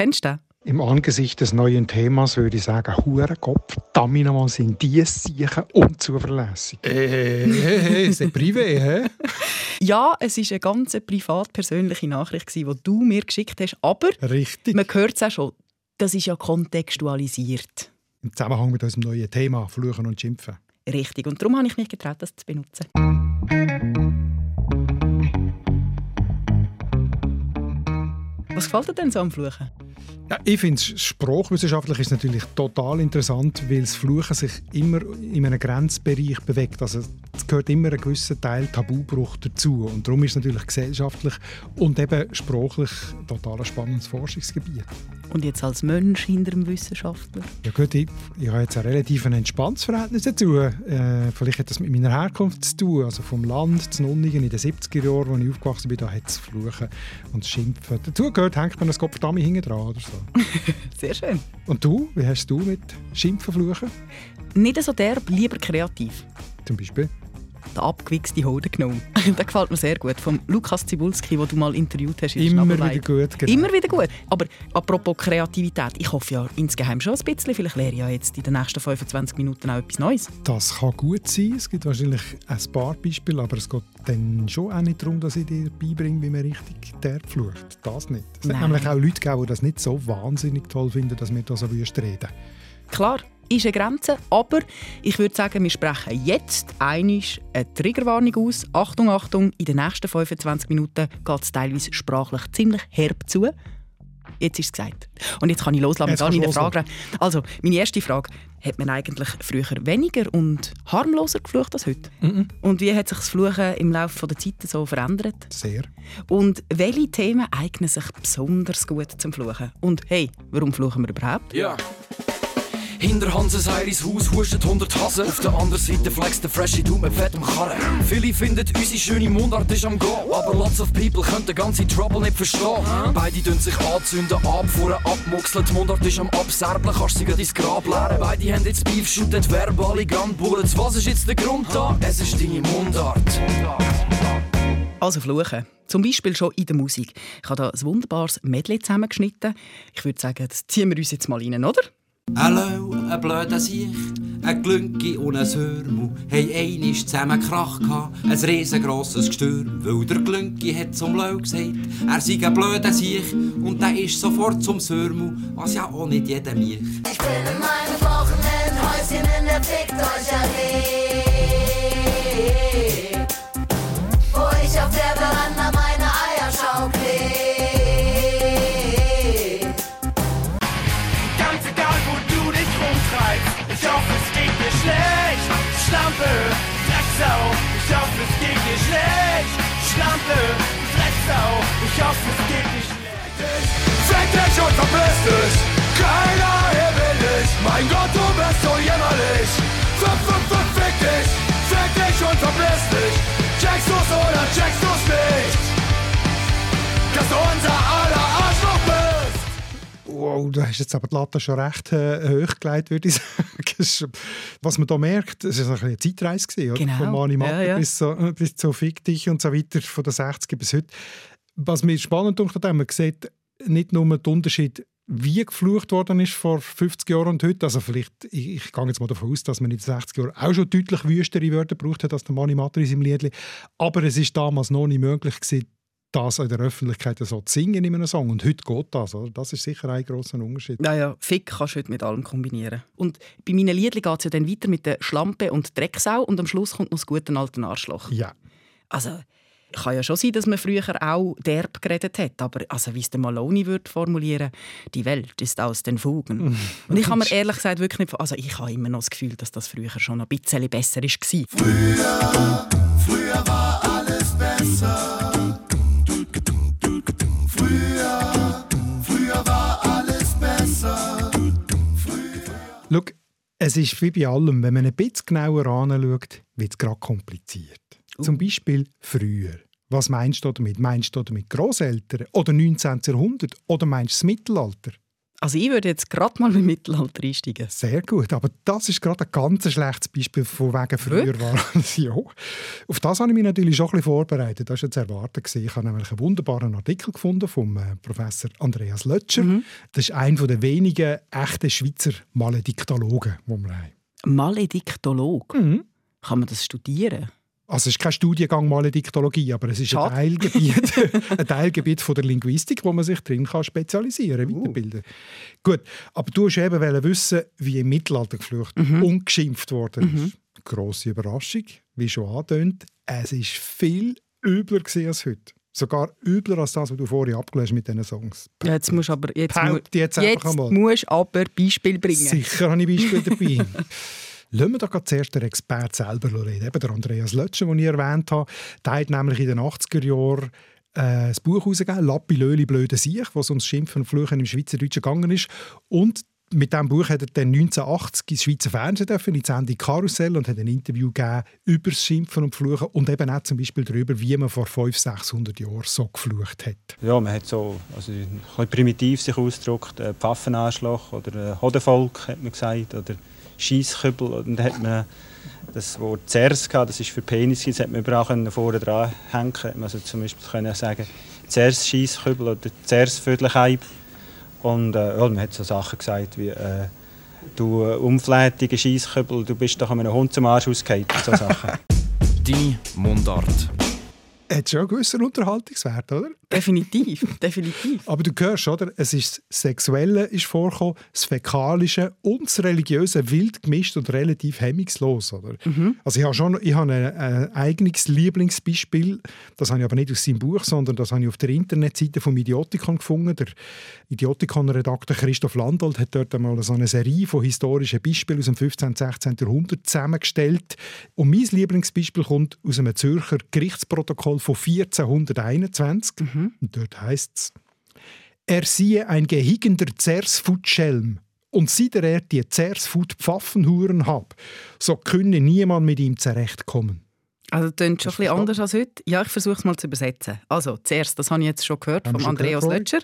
Kennst du den? Im Angesicht des neuen Themas würde ich sagen, Hurenkopf, Daminamal sind die sicher unzuverlässig. Äh, hey, ist das privé, hä? Ja, es war eine ganz privat persönliche Nachricht, die du mir geschickt hast. Aber Richtig. man hört es auch schon, das ist ja kontextualisiert. Im Zusammenhang mit unserem neuen Thema Fluchen und Schimpfen. Richtig. Und darum habe ich mich getraut, das zu benutzen. Was gefällt dir denn so am Fluchen? Ja, ich finde, sprachwissenschaftlich ist es natürlich total interessant, weil das Fluchen sich immer in einem Grenzbereich bewegt. Also es gehört immer ein gewisser Teil Tabubruch dazu. Und darum ist es natürlich gesellschaftlich und eben sprachlich total ein spannendes Forschungsgebiet. Und jetzt als Mensch hinter dem Wissenschaftler? Ja gut, ich, ich habe jetzt ein relativ entspanntes Verhältnis dazu. Äh, vielleicht hat das mit meiner Herkunft zu tun. Also vom Land zu Nunningen in den 70er Jahren, als ich aufgewachsen bin, da hat es Fluchen und das Schimpfen. Dazu gehört, hängt man ein Kopfdami hinten dran oder so. Sehr schön. Und du, wie hast du mit Schimpfen, Fluchen? Nicht so derb, lieber kreativ. Zum Beispiel? Der abgewichste Hodengnome. der gefällt mir sehr gut. Vom Lukas Zibulski, den du mal interviewt hast. der Immer wieder gut, genau. Immer wieder gut. Aber apropos Kreativität, ich hoffe ja insgeheim schon ein bisschen. Vielleicht lerne ich ja jetzt in den nächsten 25 Minuten auch etwas Neues. Das kann gut sein. Es gibt wahrscheinlich ein paar Beispiele, aber es geht dann schon auch nicht darum, dass ich dir beibringe, wie man richtig derb flucht. Das nicht. Es Nein. nämlich auch Leute die das nicht so wahnsinnig toll finden, dass wir da so wüst reden. Klar, ist eine Grenze, aber ich würde sagen, wir sprechen jetzt einig eine Triggerwarnung aus. Achtung, Achtung, in den nächsten 25 Minuten geht es teilweise sprachlich ziemlich herb zu. Jetzt ist es gesagt. Und jetzt kann ich loslassen mit all meinen Fragen. Also, meine erste Frage. Hat man eigentlich früher weniger und harmloser geflucht als heute? Und wie hat sich das Fluchen im Laufe der Zeit so verändert? Sehr. Und welche Themen eignen sich besonders gut zum Fluchen? Und hey, warum fluchen wir überhaupt? Ja. Hinter Hanses Heiris Haus hustet 100 Hasen. Auf der anderen Seite flext der Freshie Du mit fettem Karren. Viele finden, unsere schöne Mundart ist am Go. Aber lots of people können den ganzen Trouble nicht verstehen. Beide tun sich anzünden, abfuhren, abmuxeln. Die Mundart ist am Abserblen, kannst sie ins Grab leeren. Beide haben jetzt Beef, shooten verbale Gunbullets. Was ist jetzt der Grund da? Es ist deine Mundart. Also fluchen. Zum Beispiel schon in der Musik. Ich habe da ein wunderbares Medley zusammengeschnitten. Ich würde sagen, das ziehen wir uns jetzt mal rein, oder? Hallo, ein blöder Siech, ein Glünki und ein Hörmu haben einmal zusammen Krach gehabt, ein riesengroßes Gestürm. Weil der Glünki hat zum Lau gesagt, er sei ein blöder Siech und der ist sofort zum Sörmu, was ja auch nicht jeder mich. Ich bin in meinem Wochenendhäuschen in der Fickt euch Allee. Drecksau. Ich hoffe, es geht dir schlecht. Fick dich und verpiss dich. Keiner hier will dich. Mein Gott, du bist so jämmerlich. Fick, fick, fick, fick dich. Fick dich und verpiss dich. Checkst du's oder checkst du's nicht? Dass du unser aller Arschloch. Wow, da hast jetzt aber die Latte schon recht äh, hoch gelegt, würde ich sagen. Ist- Was man da merkt, es war eine Zeitreise, gewesen? Genau. von Mani Matter Ja, ja. bis, so, äh, bis zu Fick dich und so weiter, von den 60er bis heute. Was mir spannend dunkel man sieht nicht nur den Unterschied, wie geflucht worden ist vor 50 Jahren und heute. Also vielleicht, ich, ich gehe jetzt mal davon aus, dass man in den 60 Jahren auch schon deutlich wüstere Wörter gebraucht hat als der Mani Matter in seinem Liedli. Aber es ist damals noch nicht möglich gewesen, das in der Öffentlichkeit so zu singen in einem Song. Und heute geht das. Oder? Das ist sicher ein grosser Unterschied. Ja, ja, Fick kannst du heute mit allem kombinieren. Und bei meinen Liedern geht es ja dann weiter mit der Schlampe und Drecksau und am Schluss kommt noch das gute alte Arschloch. Ja. Also, kann ja schon sein, dass man früher auch derb geredet hat, aber also, wie es der Maloney würde formulieren, die Welt ist aus den Fugen. und ich habe mir ehrlich gesagt wirklich nicht... Also ich habe immer noch das Gefühl, dass das früher schon ein bisschen besser war. Früher war es ist wie bei allem, wenn man ein bisschen genauer anschaut, wird es gerade kompliziert. Zum Beispiel früher. Was meinst du damit? Meinst du damit Großeltern oder 19. Jahrhundert oder meinst du das Mittelalter? Also ich würde jetzt gerade mal mit Mittelalter einsteigen. Sehr gut, aber das ist gerade ein ganz schlechtes Beispiel von wegen früher war. ja. Auf das habe ich mich natürlich schon ein bisschen vorbereitet. Das war jetzt erwartet. Ich habe nämlich einen wunderbaren Artikel gefunden vom äh, Professor Andreas Lötscher. Mhm. Das ist einer der wenigen echten Schweizer Malediktologen, die wir haben. Malediktolog. Mhm. Kann man das studieren? Also es ist kein Studiengang Malediktologie, aber es ist ein Schade. Teilgebiet, ein Teilgebiet von der Linguistik, wo man sich drin kann spezialisieren, Uh. weiterbilden. Gut, aber du hast eben wollen wissen, wie im Mittelalter geflucht Mhm. und geschimpft worden ist. Grosse Überraschung, wie schon angetönt, es ist viel übler als heute. Sogar übler als das, was du vorher abgelesen mit diesen Songs. Ja, jetzt musst aber jetzt, Behaupte jetzt jetzt musst aber Beispiel bringen. Sicher habe ich Beispiele dabei. Lassen wir doch zuerst den Experten selber reden. Eben der Andreas Lötscher, den ich erwähnt habe. Der hat nämlich in den 80er Jahren äh, ein Buch herausgegeben, «Lappi, Löli, blöde Siech», wo es ums Schimpfen und Fluchen im Schweizerdeutschen gegangen ist. Und mit diesem Buch hat er dann 1980 ins Schweizer Fernsehen dürfen, in die Sendung «Karussell» und hat ein Interview gegeben über das Schimpfen und Fluchen und eben auch zum Beispiel darüber, wie man vor 500, 600 Jahren so geflucht hat. Ja, man hat so also ein bisschen primitiv sich ausgedrückt, äh, Pfaffenanschlag oder äh, Hodenvolk, hat man gesagt, oder Schiesskübel. Und dann hat man das Wort Zers gehabt, das ist für Penis, das hat man überall vorne dran hängen. Also zum Beispiel können sagen Zers Schiesskübel oder Zers Viertelkeib. Und äh, ja, man hat so Sachen gesagt wie äh, du äh, unflätiger Schiesskübel, du bist doch einem Hund zum Arsch ausgefallen. So Sachen. Deine Mundart. Hat schon einen gewissen Unterhaltungswert, oder? Definitiv, definitiv. Aber du hörst, oder? Es ist das Sexuelle ist vorgekommen, das Fäkalische und das Religiöse wild gemischt und relativ hemmungslos, oder? Also ich habe schon ich habe ein, ein eigenes Lieblingsbeispiel, das habe ich aber nicht aus seinem Buch, sondern das habe ich auf der Internetseite vom Idiotikon gefunden. Der Idiotikon-Redakteur Christoph Landolt hat dort einmal so eine Serie von historischen Beispielen aus dem 15. und 16. Jahrhundert zusammengestellt. Und mein Lieblingsbeispiel kommt aus einem Zürcher Gerichtsprotokoll von 1421. Und dort heißt es, er siehe ein gehigender Zersfutschelm, und sieht er die Zersfut Pfaffenhuren hab, so könne niemand mit ihm zurechtkommen. Also das klingt schon ein bisschen anders als heute. Ja, ich versuche es mal zu übersetzen. Also zuerst, das habe ich jetzt schon gehört von Andreas gehört, Lötscher,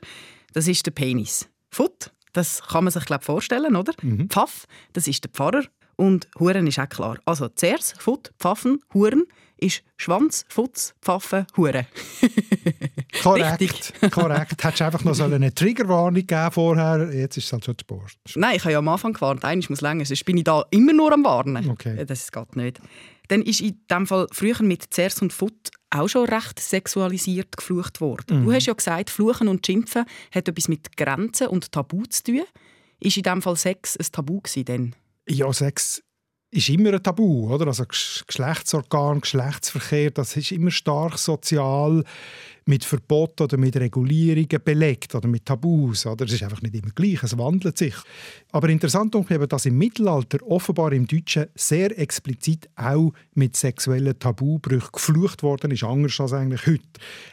das ist der Penis. Foot, das kann man sich glaube vorstellen, oder? Mhm. Pfaff, das ist der Pfarrer und Huren ist auch klar. Also zuerst Foot, Pfaffen, Huren ist Schwanz, Futz, Pfaffen, Huren. Korrekt, korrekt. Hättest du einfach noch so eine Triggerwarnung gegeben vorher, jetzt ist es halt schon Sport. Nein, ich habe ja am Anfang gewarnt, eines muss länger, sonst bin ich da immer nur am Warnen. Okay. Ja, Das geht nicht. Dann ist in dem Fall früher mit Zers und Foot auch schon recht sexualisiert geflucht worden. Mhm. Du hast ja gesagt, Fluchen und Schimpfen hat etwas mit Grenzen und Tabu zu tun. Ist in dem Fall Sex ein Tabu gewesen denn? Ja, Sex ist immer ein Tabu, oder? Also Gesch- Geschlechtsorgan, Geschlechtsverkehr, das ist immer stark sozial mit Verbot oder mit Regulierungen belegt oder mit Tabus. Oder? Es ist einfach nicht immer gleich, es wandelt sich. Aber interessant ist eben, dass im Mittelalter offenbar im Deutschen sehr explizit auch mit sexuellen Tabubrüchen geflucht worden ist, anders als eigentlich heute.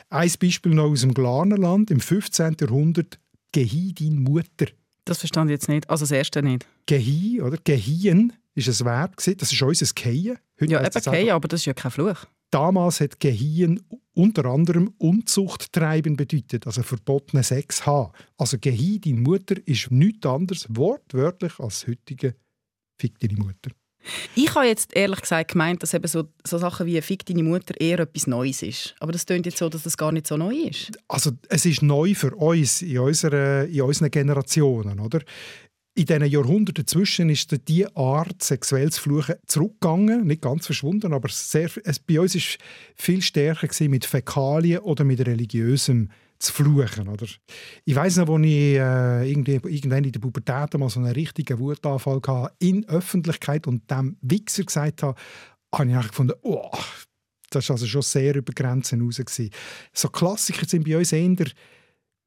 Ein Beispiel noch aus dem Glarnerland im 15. Jahrhundert «Gehi dein Mutter». Das verstand ich jetzt nicht. Also das erste nicht. Gehi, oder? Gehien ist ein Verb. gewesen. Das ist unser Gehien. Heute Ja, eben es okay, aber das ist ja kein Fluch. Damals hat Gehien unter anderem Unzucht treiben bedeutet, also verbotene Sex haben. Also Gehi, deine Mutter, ist nichts anderes wortwörtlich als heutige Fick deine Mutter. Ich habe jetzt ehrlich gesagt gemeint, dass eben so, so Sachen wie «Fick deine Mutter» eher etwas Neues ist. Aber das klingt jetzt so, dass das gar nicht so neu ist. Also es ist neu für uns in, unserer, in unseren Generationen, oder? In diesen Jahrhunderten dazwischen ist die Art, sexuell zu fluchen, zurückgegangen. Nicht ganz verschwunden, aber sehr, es, bei uns es viel stärker gewesen mit Fäkalien oder mit religiösem zu fluchen. Oder? Ich weiss noch, als ich äh, irgendwann in der Pubertät mal so einen richtigen Wutanfall hatte, in Öffentlichkeit und dem Wichser gesagt habe, habe ich gefunden, oh, das war also schon sehr über Grenzen raus. Gewesen. So Klassiker sind bei uns eher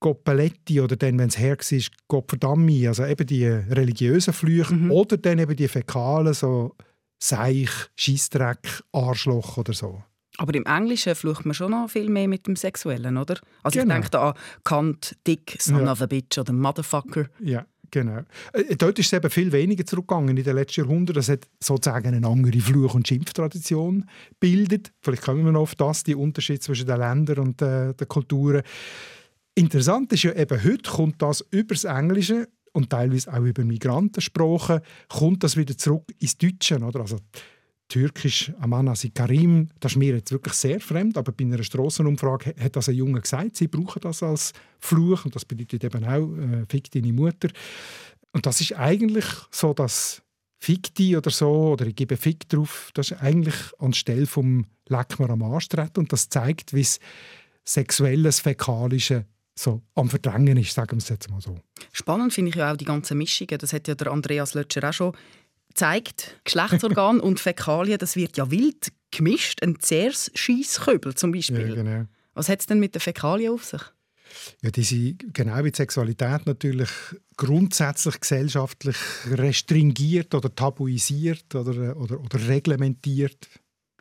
Goppeletti oder dann, wenn es her war, Gottverdammi, also eben die religiösen Flüche Mhm. oder dann eben die Fäkalen, so Seich, Scheissdreck, Arschloch oder so. Aber im Englischen flucht man schon noch viel mehr mit dem Sexuellen, oder? Also Genau. ich denke da an Kant, Dick, Son Ja. of a Bitch oder Motherfucker. Ja, genau. Äh, Dort ist es eben viel weniger zurückgegangen in den letzten Jahrhunderten. Es hat sozusagen eine andere Fluch- und Schimpftradition bildet. Vielleicht kommen wir noch auf das, die Unterschiede zwischen den Ländern und äh, den Kulturen. Interessant ist ja eben, heute kommt das über das Englische und teilweise auch über Migrantensprachen, kommt das wieder zurück ins Deutsche. Oder? Also, Türkisch Amanasi Karim, das ist mir jetzt wirklich sehr fremd, aber bei einer Strassenumfrage hat das ein Junge gesagt, sie brauchen das als Fluch und das bedeutet eben auch äh, «Fick deine Mutter». Und das ist eigentlich so, dass «Fick dich» oder so, oder «Ich gebe Fick drauf», das ist eigentlich anstelle vom «Leck mir am Arsch» und das zeigt, wie es sexuelles, fäkalische so am Verdrängen ist, sagen wir es jetzt mal so. Spannend finde ich ja auch die ganzen Mischungen. Das hat ja der Andreas Lötscher auch schon gezeigt. Geschlechtsorgan und Fäkalien, das wird ja wild gemischt. Ein zehrs Scheissköbel zum Beispiel. Ja, genau. Was hat es denn mit den Fäkalien auf sich? Ja, die sind genau wie die Sexualität natürlich grundsätzlich gesellschaftlich restringiert oder tabuisiert oder, oder, oder reglementiert.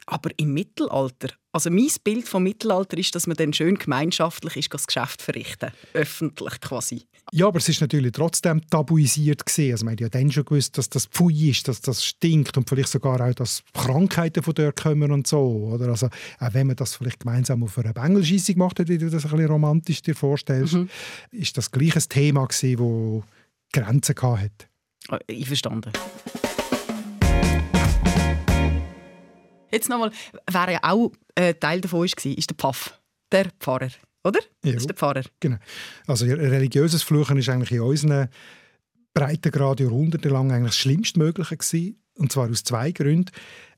Aber im Mittelalter, also mein Bild vom Mittelalter ist, dass man dann schön gemeinschaftlich ist, das Geschäft verrichten, öffentlich quasi. Ja, aber es ist natürlich trotzdem tabuisiert gesehen. Also man hat ja dann schon gewusst, dass das Pfui ist, dass das stinkt und vielleicht sogar auch, dass Krankheiten von dort kommen und so. Oder also auch wenn man das vielleicht gemeinsam auf einer Bengelscheissung gemacht hat, wie du das ein bisschen romantisch dir vorstellst, mhm. ist das gleich ein Thema gewesen, das Grenzen hatte. Ich verstanden. Jetzt nochmal, wer ja auch äh, Teil davon war, ist der Pfaff, der Pfarrer, oder? Ja. Das ist der Pfarrer. Genau. Also religiöses Fluchen ist eigentlich in unseren Breitengrad jahrhundertelang eigentlich das Schlimmstmögliche gewesen. Und zwar aus zwei Gründen.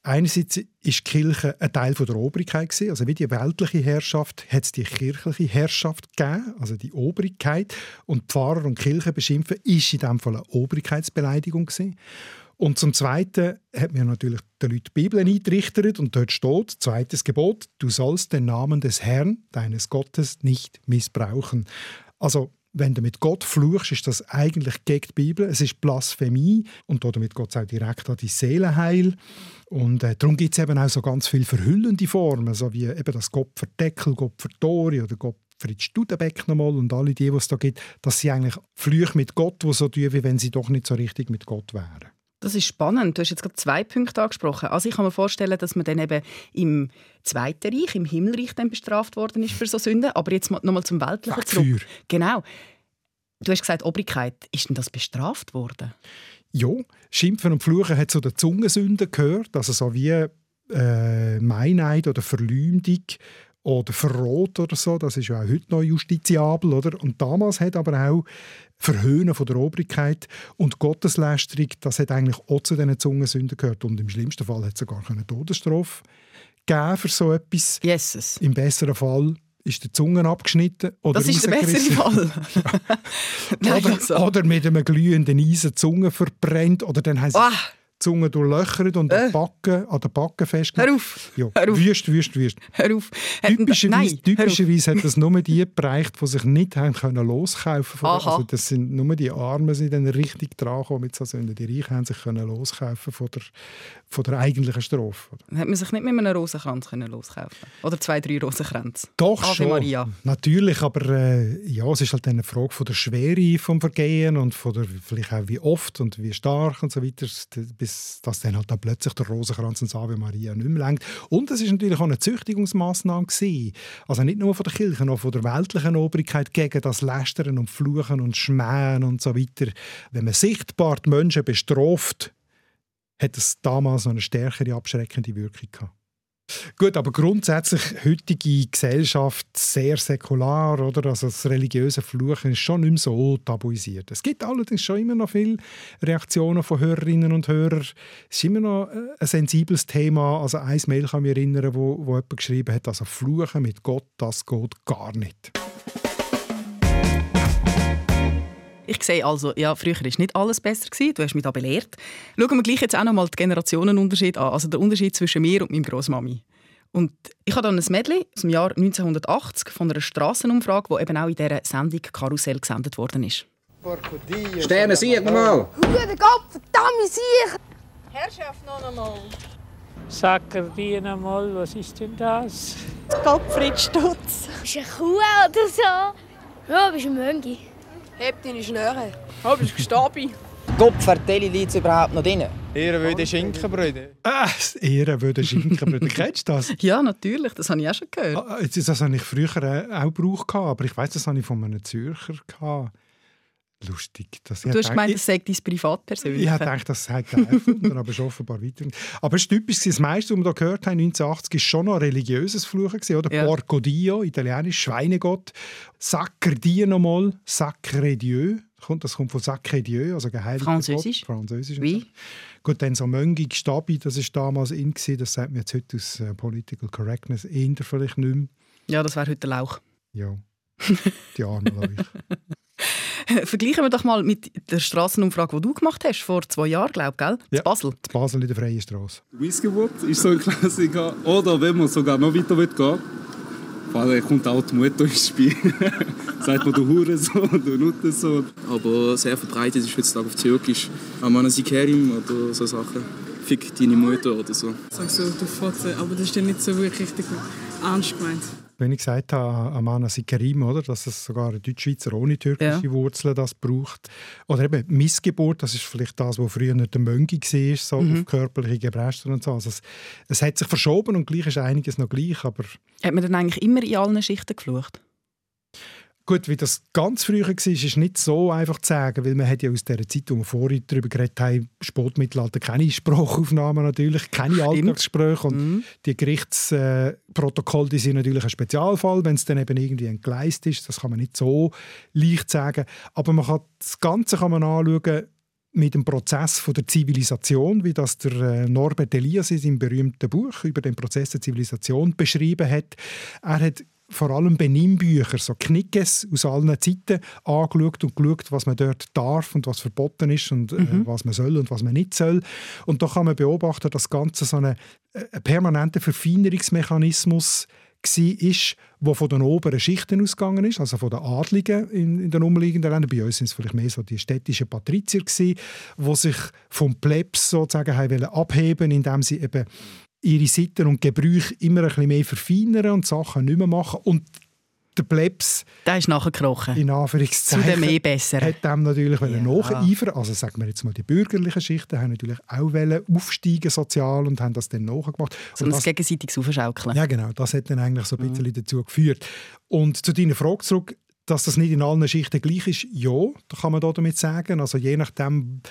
Einerseits ist die Kirche ein Teil der Obrigkeit gewesen. also wie die weltliche Herrschaft hat es die kirchliche Herrschaft gegeben, also die Obrigkeit und Pfarrer und Kirche beschimpfen ist in dem Fall eine Obrigkeitsbeleidigung gewesen. Und zum Zweiten hat mir natürlich den Leuten die Bibel eingerichtet und dort steht, zweites Gebot, du sollst den Namen des Herrn, deines Gottes, nicht missbrauchen. Also wenn du mit Gott fluchst, ist das eigentlich gegen die Bibel. Es ist Blasphemie und damit es auch direkt an die Seelenheil. Und äh, darum gibt es eben auch so ganz viele verhüllende Formen, so wie eben das Gott für Deckel, Gott für Tore oder Gott Fritz Studenbeck nochmal und alle die, die es da gibt, dass sie eigentlich Flüche mit Gott, die so tun, wie wenn sie doch nicht so richtig mit Gott wären. Das ist spannend. Du hast jetzt gerade zwei Punkte angesprochen. Also ich kann mir vorstellen, dass man dann eben im Zweiten Reich, im Himmelreich, dann bestraft worden ist für so Sünden. Aber jetzt nochmal zum Weltlichen zurück. Genau. Du hast gesagt, Obrigkeit. Ist denn das bestraft worden? Ja, Schimpfen und Fluchen hat zu den Zungensünden gehört. Also so wie äh, Meineid oder Verleumdung oder Verrot oder so. Das ist ja auch heute noch justiziabel. Oder? Und damals hat aber auch Verhöhnen von der Obrigkeit und Gotteslästerung, das hat eigentlich auch zu diesen Zungensünden gehört. Und im schlimmsten Fall hat es sogar eine Todesstrafe gegeben für so etwas. Jesus. Im besseren Fall ist der Zungen abgeschnitten. Oder das ist der bessere Fall. Nein, oder, also. oder, mit einem glühenden Eisen Zunge verbrennt. Oder dann sie oh. Zunge durchlöchert und äh. Backe, an der Backe festgemacht. Hör auf! Ja. Hör auf. Wüst, wüst, wüst. Hör auf. Typischerweise, Nein, typischerweise hat das nur die bereicht, die sich nicht haben können loskaufen können. Also das sind nur die Armen, die dann richtig dran kommen mit so Sünden. Die Reichen haben sich können loskaufen von der, von der eigentlichen Strophe. Hat man sich nicht mit einem Rosenkranz können loskaufen Oder zwei, drei Rosenkränze? Doch Ave schon. Maria. Natürlich, aber äh, ja, es ist halt eine Frage von der Schwere vom Vergehen und von der, vielleicht auch wie oft und wie stark und so weiter, bis das dann halt da plötzlich der Rosenkranz und Ave Maria nicht mehr lenkt. Und es ist natürlich auch eine Züchtigungsmaßnahme. Also nicht nur von der Kirche, sondern von der weltlichen Obrigkeit gegen das Lästern und Fluchen und Schmähen und so weiter. Wenn man sichtbar die Menschen bestraft, hat es damals noch eine stärkere abschreckende Wirkung gehabt. Gut, aber grundsätzlich heutige Gesellschaft sehr säkular, oder? Also das religiöse Fluchen ist schon nicht mehr so tabuisiert. Es gibt allerdings schon immer noch viele Reaktionen von Hörerinnen und Hörern. Es ist immer noch äh, ein sensibles Thema. Also ein Mail kann ich mich erinnern, wo, wo jemand geschrieben hat, also Fluchen mit Gott, das geht gar nicht. Ich sehe also, ja, früher war nicht alles besser. Gewesen. Du hast mich da belehrt. Schauen wir gleich jetzt auch noch mal den Generationenunterschied an. Also der Unterschied zwischen mir und meiner Großmami. Und ich habe dann ein Mädchen aus dem Jahr 1980 von einer Strassenumfrage, die eben auch in dieser Sendung Karussell gesendet worden ist. Sterne, sieh mal! Gute Gott, verdammt, sieh! Herrschaft noch einmal. Sackerbienen mal, was ist denn das? Gottfried Stutz. Ist eine Kuh oder so? Ja, bist ein Möngi. Heb deine Schnüre. Oh, bist gestorben. Gopfertelli liegt überhaupt noch drin? Ehrenwürde Schinkenbrüder. Ah, Ehrenwürde Schinkenbrüder. Kennst du das? Ja, natürlich. Das habe ich auch schon gehört. Ah, das habe ich früher auch gebraucht, aber ich weiß, das habe ich von einem Zürcher. Gehabt. Lustig. Das, Du hast gemeint, das sei dein Privatpersönliche. Ich dachte, das sagt er erfunden, aber ist offenbar weiter. Aber es ist typisch, das meiste, was wir hier gehört haben, 1980, war schon noch ein religiöses Fluchen, oder? Ja. Porco Dio, italienisch, Schweinegott. Sacre Dio nochmal, Sacre Dieu. Das kommt von Sacre Dieu, also geheiligter Französisch. Gott. Französisch. und Oui. so. Gut, dann so Möngi, Gstabi, das ist damals in, das sagt mir jetzt heute aus äh, Political Correctness eher vielleicht nicht mehr. Ja, das wäre heute Lauch. Ja, die armen Leute. Vergleichen wir doch mal mit der Straßenumfrage, die du gemacht hast, vor zwei Jahren, glaube ich, gell? Ja. In Basel. Die Basel in der Freien Straße. Missgeburt ist so ein Klassiker. Oder wenn man sogar noch weiter will gehen will, kommt auch die Mutter ins Spiel. Sagt man, du Hurensohn, du Nuttensohn. Aber sehr verbreitet ist heutzutage auf Türkisch. Amana Sikerim oder so Sachen. Fick deine Mutter oder so. Sag so, du Fotze, aber das ist ja nicht so wirklich richtig ernst gemeint. Wenn ich gesagt habe, Amana Sikerim, oder, dass es sogar ein Deutschschweizer ohne türkische Ja. Wurzeln das braucht. Oder eben Missgeburt, das ist vielleicht das, was früher nicht der Möngi war, so Mhm. auf körperliche Gebrechen und so. Also es, es hat sich verschoben und gleich ist einiges noch gleich, aber Hat man dann eigentlich immer in allen Schichten geflucht? Gut, wie das ganz früher war, ist nicht so einfach zu sagen, weil man hat ja aus der Zeit, wo wir vorhin darüber geredet haben, Spätmittelalter, keine Sprachaufnahmen natürlich, keine Alltagsgespräche und die Gerichtsprotokolle, die sind natürlich ein Spezialfall, wenn es dann eben irgendwie entgleist ist, das kann man nicht so leicht sagen, aber man kann das Ganze kann man anschauen mit dem Prozess von der Zivilisation, wie das der äh, Norbert Elias in seinem berühmten Buch über den Prozess der Zivilisation beschrieben hat. Er hat vor allem Benimmbücher, so Knickes aus allen Zeiten angeschaut und geschaut, was man dort darf und was verboten ist und äh, was man soll und was man nicht soll. Und da kann man beobachten, dass das Ganze so äh, ein permanenter Verfeinerungsmechanismus war, ist, der von den oberen Schichten ausgegangen ist, also von den Adligen in, in den umliegenden Ländern. Bei uns sind es vielleicht mehr so die städtischen Patrizier gewesen, die sich vom Plebs sozusagen haben wollen abheben, indem sie eben ihre Sitten und Gebrüche immer ein bisschen mehr verfeinern und Sachen nicht mehr machen. Und der Plebs, der ist nachgekrochen. In Anführungszeichen. Zu dem eh besser. Hat dem natürlich Ja. nacheifern. Also sagen wir jetzt mal, die bürgerlichen Schichten haben natürlich auch aufsteigen sozial und haben das dann nachgemacht. So Und das- gegenseitiges Aufschaukeln. ja, genau. Das hat dann eigentlich so ein bisschen dazu geführt. Und zu deiner Frage zurück, dass das nicht in allen Schichten gleich ist, ja, da kann man da damit sagen. Also je nachdem,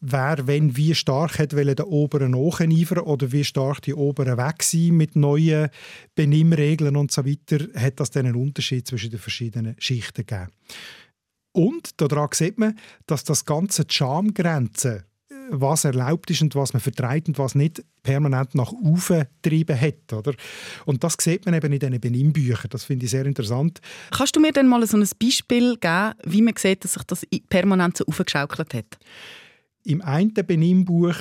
wer wenn wie stark hat wollen den oberen nacheifern oder wie stark die oberen weg sind mit neuen Benimmregeln und so weiter, hat das dann einen Unterschied zwischen den verschiedenen Schichten gegeben. Und daran sieht man, dass das ganze die Schamgrenze, was erlaubt ist und was man vertreibt und was nicht, permanent nach oben getrieben hat. Oder? Und das sieht man eben in diesen Benimmbüchern. Das finde ich sehr interessant. Kannst du mir dann mal so ein Beispiel geben, wie man sieht, dass sich das permanent so aufgeschaukelt hat? Im einen Benimmbuch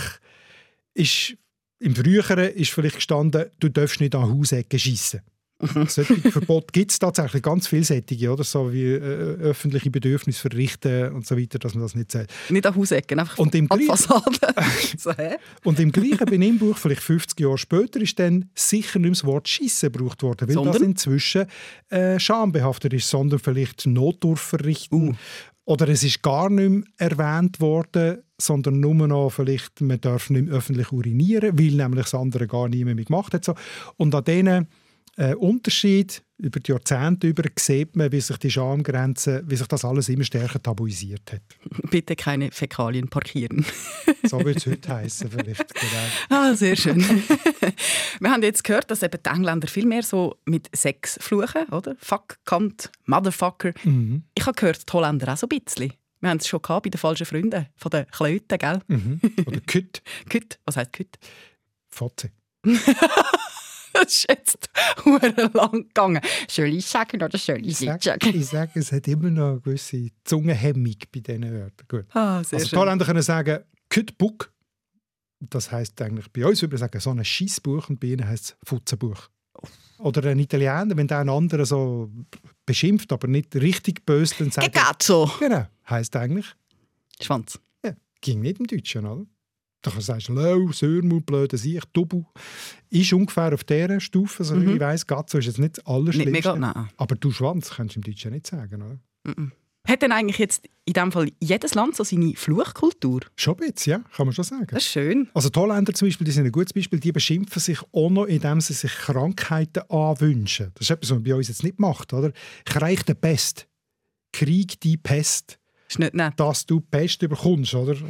ist im früheren ist vielleicht gestanden, du darfst nicht an Hausecken schiessen. Solche Verbot gibt es tatsächlich ganz vielseitige, oder? So wie äh, öffentliche Bedürfnisse verrichten und so weiter, dass man das nicht sagt. Nicht an Hausecken, einfach Und im an die gleich- Fassade. so? Und im gleichen Benimmbuch, vielleicht 50 Jahre später, ist dann sicher nicht das Wort Schiessen gebraucht worden, weil das Sondern? inzwischen äh, schambehaftet ist, sondern vielleicht Notdurf verrichten. Uh. Oder es ist gar nicht mehr erwähnt worden, sondern nur noch vielleicht, man darf nicht mehr öffentlich urinieren, weil nämlich das andere gar niemand mehr gemacht hat. Und an diesen äh, Unterschied über die Jahrzehnte über sieht man, wie sich die Schamgrenze, wie sich das alles immer stärker tabuisiert hat. Bitte keine Fäkalien parkieren. So würde es heute heißen vielleicht. Genau. Ah, sehr schön. Wir haben jetzt gehört, dass eben die Engländer viel mehr so mit Sex fluchen, oder? Fuck, Kant, Motherfucker. Mhm. Ich habe gehört, die Holländer auch so ein bisschen. Wir haben es schon gehabt bei den falschen Freunden, von den Klöten, gell? Mhm. Oder Küt. Küt, was heisst Küt? Fotze. Das ist jetzt lang gegangen. Soll ich sagen oder soll ich Ich nicht sage, sagen? ich sage, es hat immer noch eine gewisse Zungenhemmung bei diesen Wörtern. Gut. Ah, also die schön. Holländer können sagen, Kütbuck. Das heisst eigentlich, bei uns würde man sagen, so ein Schissbuch und bei ihnen heisst es Futzenbuch. Oder ein Italiener, wenn der einen anderen so beschimpft, aber nicht richtig böse, dann sagt er... Cazzo. Genau, heisst eigentlich... Schwanz. Ja, ging nicht im Deutschen, oder? Da sagst du Lau, Sörmut, blöde Sicht, Dubu. Ist ungefähr auf dieser Stufe, so wie Mhm. ich weiss. Gazzo ist jetzt nicht das mega, nein. Aber du Schwanz kannst du im Deutschen nicht sagen, oder? Mhm. Hat denn eigentlich jetzt in dem Fall jedes Land so seine Fluchkultur? Schon ein bisschen, ja, kann man schon sagen. Das ist schön. Also die Holländer zum Beispiel, die sind ein gutes Beispiel, die beschimpfen sich auch noch, indem sie sich Krankheiten anwünschen. Das ist etwas, was man bei uns jetzt nicht macht, oder? Krieg der Pest. Krieg die Pest. Ist nicht nett. dass du Pest überkommst, oder?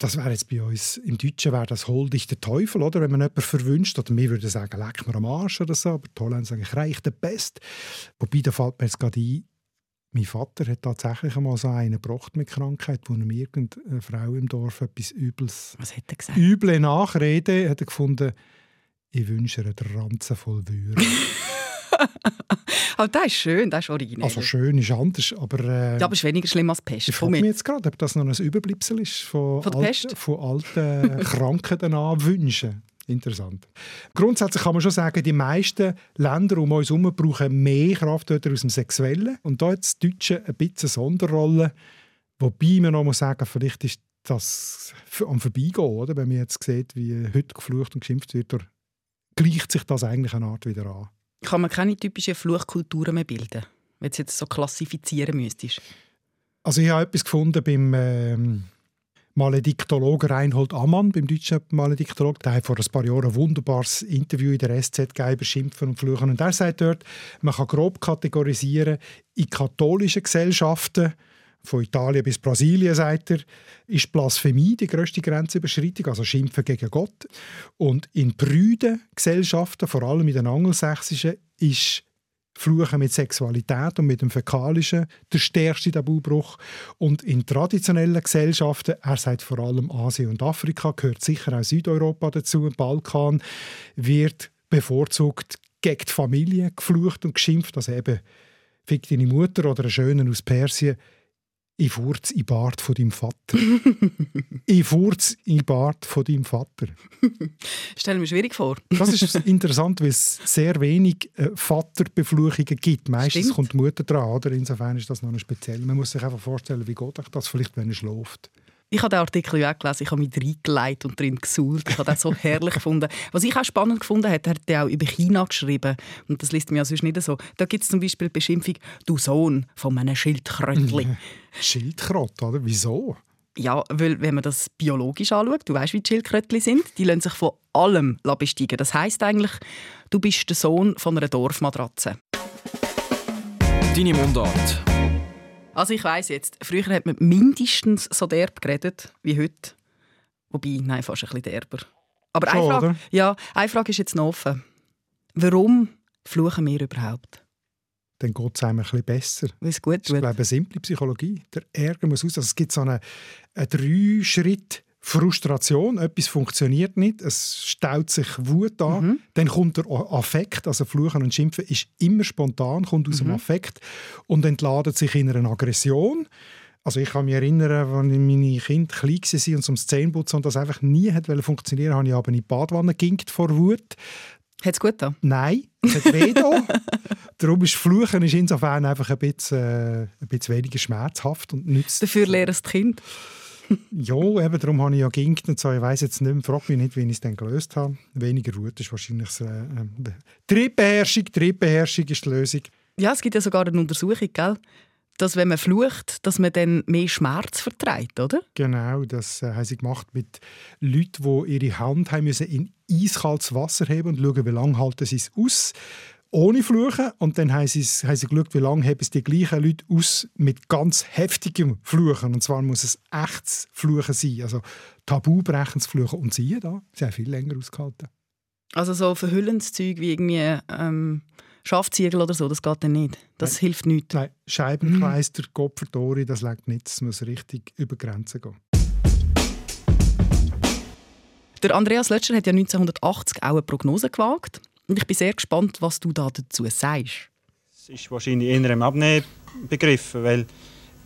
das wäre jetzt bei uns, im Deutschen wäre das «Hol dich der Teufel», oder? Wenn man jemanden verwünscht, oder wir würden sagen «Leck mir am Arsch» oder so, aber die Holländer sagen «Ich reich der Pest». Wobei, da fällt mir jetzt gerade ein, mein Vater hat tatsächlich einmal so einen gebracht mit Krankheit, wo ihm irgendeine Frau im Dorf etwas Übles, Was hat er gesagt? üble Nachrede hat er gefunden, ich wünsche ihr den Ranzen voll Würde. Aber das ist schön, das ist originell. also schön ist anders, aber... Äh, ja, aber ist weniger schlimm als Pest. ich frage mich jetzt gerade, ob das noch ein Überbleibsel ist von, Von alten, von alten Krankheiten an Wünschen. Interessant. Grundsätzlich kann man schon sagen, die meisten Länder um uns herum brauchen mehr Kraftwörter aus dem Sexuellen. Und da hat das Deutsche ein bisschen eine Sonderrolle. Wobei man noch muss sagen, vielleicht ist das am Vorbeigehen, oder? wenn man jetzt sieht, wie heute geflucht und geschimpft wird, gleicht sich das eigentlich eine Art wieder an. Kann man keine typischen Fluchkulturen mehr bilden, wenn du es jetzt so klassifizieren müsstest. Also ich habe etwas gefunden beim ähm, Malediktologen Reinhold Ammann, beim deutschen Malediktologen. Der hat vor ein paar Jahren ein wunderbares Interview in der SZ gegeben Schimpfen und Fluchen. Und er sagt dort, man kann grob kategorisieren in katholischen Gesellschaften, von Italien bis Brasilien, sagt er, ist Blasphemie die grösste Grenzüberschreitung, also Schimpfen gegen Gott. Und in brüden Gesellschaften, vor allem in den angelsächsischen, ist Fluchen mit Sexualität und mit dem Fäkalischen der stärkste Tabubruch. Und in traditionellen Gesellschaften, er sagt vor allem Asien und Afrika, gehört sicher auch Südeuropa dazu, Balkan, wird bevorzugt gegen die Familie geflucht und geschimpft. Also eben, fick deine Mutter oder einen Schönen aus Persien, ich furz in Bart von deinem Vater. ich furz in Bart von deinem Vater. Stell mir schwierig vor. Das ist interessant, weil es sehr wenig äh, Vaterbefluchungen gibt. Meistens Stimmt. kommt die Mutter dran, oder? Insofern ist das noch ein speziell. Man muss sich einfach vorstellen, wie geht euch das vielleicht, wenn er schläft. Ich habe den Artikel ja auch gelesen, ich habe mich reingelegt und drin gesuhlt. Ich habe das so herrlich gefunden. Was ich auch spannend gefunden habe, er hat er auch über China geschrieben. Und das liest mir ja sonst nicht so. Da gibt es zum Beispiel die Beschimpfung «Du Sohn von einem Schildkrötli». Schildkröte, oder? Wieso? Ja, weil wenn man das biologisch anschaut, du weißt, wie die Schildkrötli sind, die lassen sich von allem besteigen. Das heißt eigentlich, du bist der Sohn von einer Dorfmatratze. Deine Mundart. Also ich weiß jetzt, früher hat man mindestens so derb geredet wie heute. Wobei, nein, fast ein bisschen derber. Aber eine Schon, Frage, oder? ja, eine Frage ist jetzt noch offen. Warum fluchen wir überhaupt? Dann geht es einem ein bisschen besser. Weil es gut Das ist, glaube ich, eine simple Psychologie. Der Ärger muss aus. Also es gibt so einen, einen Drei-Schritt- Frustration, etwas funktioniert nicht, es staut sich Wut an, Mhm. dann kommt der Affekt, also Fluchen und Schimpfen ist immer spontan, kommt aus dem Mhm. Affekt und entladet sich in einer Aggression. Also ich kann mich erinnern, als meine Kinder klein waren und zum Zähneputzen und das einfach nie hat funktionieren habe ich aber in die Badwanne ginkt vor Wut. Hat es gut da? Nein, es hat weh da. Darum ist Fluchen ist insofern einfach ein bisschen, äh, ein bisschen weniger schmerzhaft und nützt. Dafür lernen es die Kinder. Ja, eben, darum habe ich ja ginkt und so. Ich weiss jetzt nicht mehr, frag mich nicht, wie ich es dann gelöst habe. Weniger Wut ist wahrscheinlich das, äh, äh, Triebbeherrschung. Triebbeherrschung ist die Lösung. Ja, es gibt ja sogar eine Untersuchung, gell? dass wenn man flucht, dass man dann mehr Schmerz vertreibt, oder? Genau, das äh, haben sie gemacht mit Leuten, die ihre Hand haben müssen in eiskaltes Wasser heben und schauen, wie lange halten sie es aus ohne Fluchen. Und dann haben sie, haben sie geschaut, wie lange haben es die gleichen Leute aus mit ganz heftigem Fluchen. Und zwar muss es echtes Fluchen sein, also tabubrechendes Fluchen. Und siehe da, sie haben viel länger ausgehalten. Also so verhüllendes Zeug wie irgendwie ähm, Schafziegel oder so, das geht dann nicht. Das hilft nichts. Nein, Scheibenkleister, Kopferdori, das legt nichts. Es muss richtig über Grenzen gehen. Der Andreas Lötscher hat ja 1980 auch eine Prognose gewagt. Und ich bin sehr gespannt, was du da dazu sagst. Es ist wahrscheinlich eher im Abnehmen begriffen, weil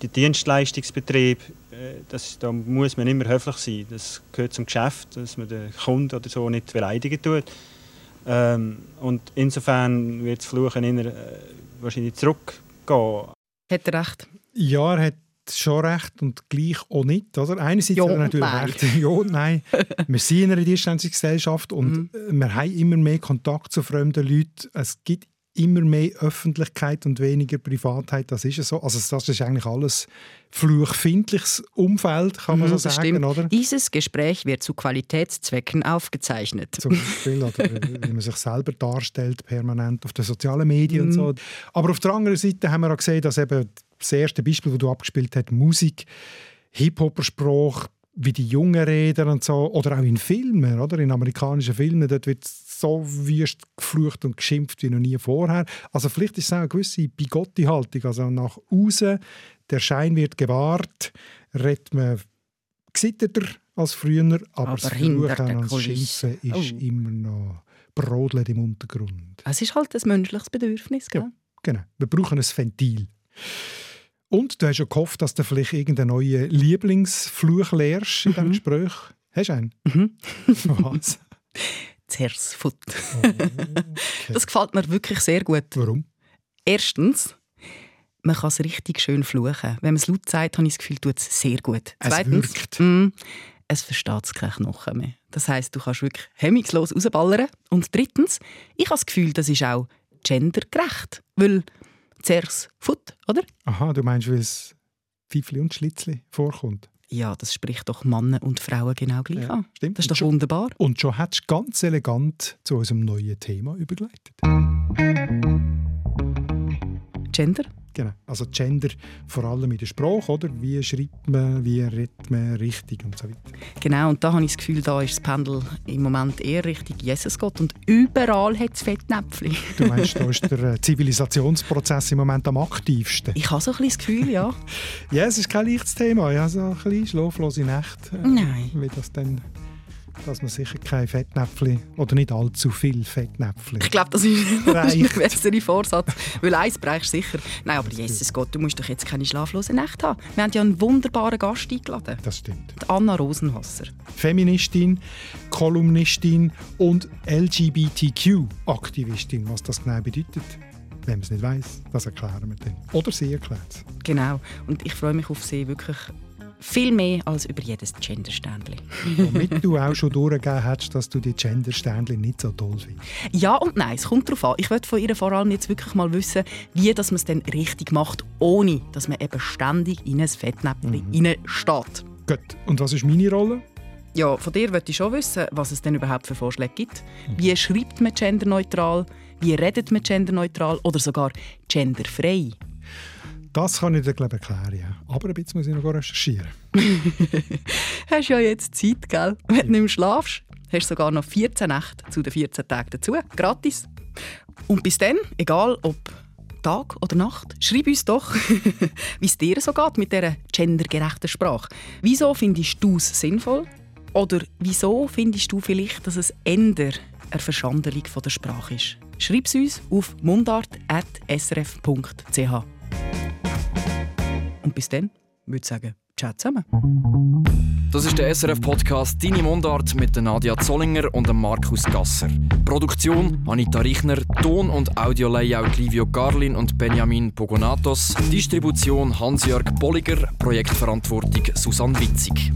die Dienstleistungsbetrieb, äh, das, da muss man immer höflich sein. Das gehört zum Geschäft, dass man den Kunden oder so nicht beleidigen tut. Ähm, und insofern wird das Fluchen eher, äh, wahrscheinlich zurückgehen. Hat er recht? Ja, er hat schon recht und gleich auch nicht. Oder? Einerseits Ja hat und natürlich nein. recht. Ja und nein. wir sind in einer Dienstleistungsgesellschaft und äh, wir haben immer mehr Kontakt zu fremden Leuten. Es gibt immer mehr Öffentlichkeit und weniger Privatheit. Das ist ja so. Also das ist eigentlich alles fluchfindliches Umfeld, kann man Mhm, so sagen, stimmt. oder? Dieses Gespräch wird zu Qualitätszwecken aufgezeichnet. Zum Beispiel, oder wie man sich selber darstellt, permanent auf den sozialen Medien und Mhm. so. Aber auf der anderen Seite haben wir auch gesehen, dass eben das erste Beispiel, das du abgespielt hast, Musik, Hip-Hopper-Sprache, wie die Jungen reden und so, oder auch in Filmen, oder? In amerikanischen Filmen, dort wird so wüst geflucht und geschimpft wie noch nie vorher. Also vielleicht ist es auch eine gewisse Bigotti-Haltung, also nach außen, der Schein wird gewahrt, redet man gesitteter als früher, aber, Aber das Fluchen Kulisse. Schimpfen ist Oh. immer noch brodelt im Untergrund. Es ist halt ein menschliches Bedürfnis, gell? Genau, wir brauchen ein Ventil. Und du hast ja gehofft, dass du vielleicht irgendeinen neuen Lieblingsfluch lernst in diesem Gespräch. Hast du einen? Was? Zersfoot. Das gefällt mir wirklich sehr gut. Warum? Erstens, man kann es richtig schön fluchen. Wenn man es laut sagt, habe ich das Gefühl, tut es sehr gut. Es Zweitens, wirkt. mm, es versteht es keine Knochen mehr. Das heisst, du kannst wirklich hemmungslos rausballern. Und drittens, ich habe das Gefühl, das ist auch gendergerecht. Weil Zers Foot, oder? Aha, du meinst, weil es Pfeifli und Schlitzli vorkommt. Ja, das spricht doch Männer und Frauen genau gleich Ja, an. stimmt. Das ist doch schon- wunderbar. Und schon hast du ganz elegant zu unserem neuen Thema übergeleitet. Gender? Genau. Also Gender vor allem in der Sprache, oder? Wie schreibt man, wie redet man richtig und so weiter. Genau, und da habe ich das Gefühl, da ist das Pendel im Moment eher Richtung Jesus Gott und überall hat es Fettnäpfchen. Du meinst, da ist der äh, Zivilisationsprozess im Moment am aktivsten? Ich habe so ein bisschen das Gefühl, ja. Ja, es ist kein leichtes Thema. Ja, so ein bisschen schlaflose Nächte. äh, Nein. Wie das dann, dass man sicher kein Fettnäpfchen oder nicht allzu viel Fettnäpfchen. Ich glaube, das ist ein bessere Vorsatz. Weil eins brauchst du sicher. Nein, aber Jesus Gott, du musst doch jetzt keine schlaflosen Nächte haben. Wir haben ja einen wunderbaren Gast eingeladen. Das stimmt. Die Anna Rosenwasser. Feministin, Kolumnistin und LGBTQ-Aktivistin. Was das genau bedeutet, wenn man es nicht weiß, das erklären wir dann. Oder sie erklärt es. Genau. Und ich freue mich auf sie wirklich viel mehr als über jedes Genderständchen. Womit du auch schon durchgegeben hast, dass du die Gender-Ständchen nicht so toll findest. Ja und nein, es kommt darauf an. Ich möchte von ihr vor allem jetzt wirklich mal wissen, wie dass man es denn richtig macht, ohne dass man eben ständig in ein Fettnäpfchen mhm. steht. Gut. Und was ist meine Rolle? Ja, von dir möchte ich schon wissen, was es denn überhaupt für Vorschläge gibt. Wie schreibt man genderneutral? Wie redet man genderneutral? Oder sogar genderfrei? Das kann ich dir, glaube erklären. Ja. Aber ein bisschen muss ich noch recherchieren. Hast ja jetzt Zeit, gell? Wenn du nicht mehr schlafst, hast du sogar noch 14 Nächte zu den 14 Tagen dazu. Gratis. Und bis dann, egal ob Tag oder Nacht, schreib uns doch, wie es dir so geht mit dieser gendergerechten Sprache. Wieso findest du es sinnvoll? Oder wieso findest du vielleicht, dass es änder eine Verschandelung der Sprache ist? Schreib es uns auf mundart.srf.ch. Und bis dann würde ich sagen, ciao zusammen. Das ist der SRF-Podcast «Deine Mundart» mit Nadia Zollinger und Markus Gasser. Produktion Anita Richner, Ton- und Audio-Layout Livio Garlin und Benjamin Pogonatos, Distribution Hans-Jörg Bolliger, Projektverantwortung Susanne Witzig.